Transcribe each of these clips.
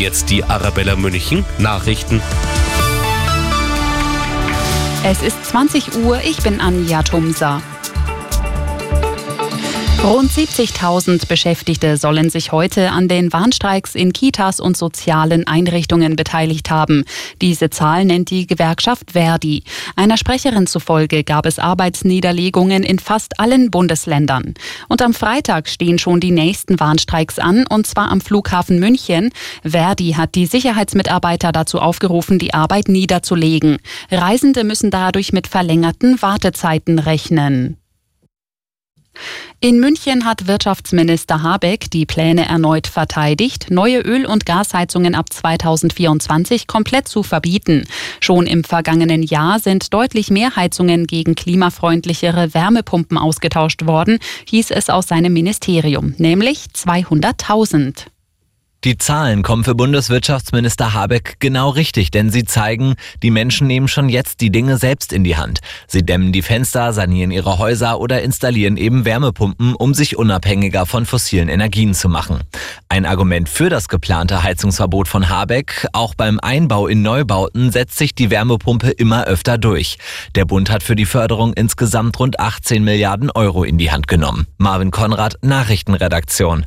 jetzt die Arabella München Nachrichten. Es ist 20 Uhr, ich bin Anja Tumsa. Rund 70.000 Beschäftigte sollen sich heute an den Warnstreiks in Kitas und sozialen Einrichtungen beteiligt haben. Diese Zahl nennt die Gewerkschaft Verdi. Einer Sprecherin zufolge gab es Arbeitsniederlegungen in fast allen Bundesländern. Und am Freitag stehen schon die nächsten Warnstreiks an, und zwar am Flughafen München. Verdi hat die Sicherheitsmitarbeiter dazu aufgerufen, die Arbeit niederzulegen. Reisende müssen dadurch mit verlängerten Wartezeiten rechnen. In München hat Wirtschaftsminister Habeck die Pläne erneut verteidigt, neue Öl- und Gasheizungen ab 2024 komplett zu verbieten. Schon im vergangenen Jahr sind deutlich mehr Heizungen gegen klimafreundlichere Wärmepumpen ausgetauscht worden, hieß es aus seinem Ministerium, nämlich 200.000. Die Zahlen kommen für Bundeswirtschaftsminister Habeck genau richtig, denn sie zeigen, die Menschen nehmen schon jetzt die Dinge selbst in die Hand. Sie dämmen die Fenster, sanieren ihre Häuser oder installieren eben Wärmepumpen, um sich unabhängiger von fossilen Energien zu machen. Ein Argument für das geplante Heizungsverbot von Habeck, auch beim Einbau in Neubauten setzt sich die Wärmepumpe immer öfter durch. Der Bund hat für die Förderung insgesamt rund 18 Milliarden Euro in die Hand genommen. Marvin Konrad, Nachrichtenredaktion.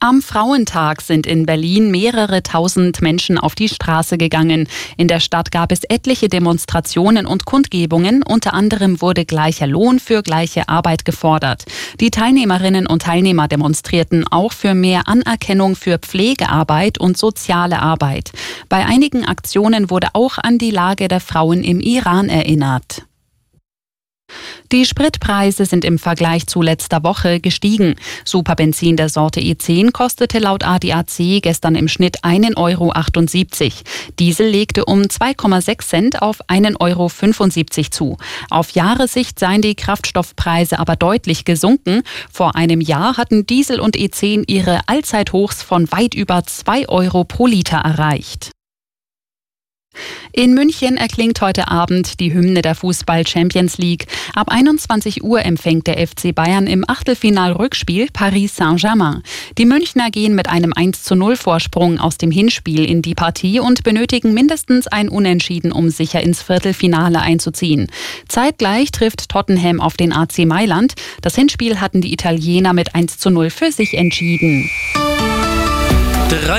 Am Frauentag sind in Berlin mehrere tausend Menschen auf die Straße gegangen. In der Stadt gab es etliche Demonstrationen und Kundgebungen. Unter anderem wurde gleicher Lohn für gleiche Arbeit gefordert. Die Teilnehmerinnen und Teilnehmer demonstrierten auch für mehr Anerkennung für Pflegearbeit und soziale Arbeit. Bei einigen Aktionen wurde auch an die Lage der Frauen im Iran erinnert. Die Spritpreise sind im Vergleich zu letzter Woche gestiegen. Superbenzin der Sorte E10 kostete laut ADAC gestern im Schnitt 1,78 Euro. Diesel legte um 2,6 Cent auf 1,75 Euro zu. Auf Jahressicht seien die Kraftstoffpreise aber deutlich gesunken. Vor einem Jahr hatten Diesel und E10 ihre Allzeithochs von weit über 2 Euro pro Liter erreicht. In München erklingt heute Abend die Hymne der Fußball Champions League. Ab 21 Uhr empfängt der FC Bayern im Achtelfinal-Rückspiel Paris Saint-Germain. Die Münchner gehen mit einem 1 zu 0 Vorsprung aus dem Hinspiel in die Partie und benötigen mindestens ein Unentschieden, um sicher ins Viertelfinale einzuziehen. Zeitgleich trifft Tottenham auf den AC Mailand. Das Hinspiel hatten die Italiener mit 1 zu 0 für sich entschieden. Drei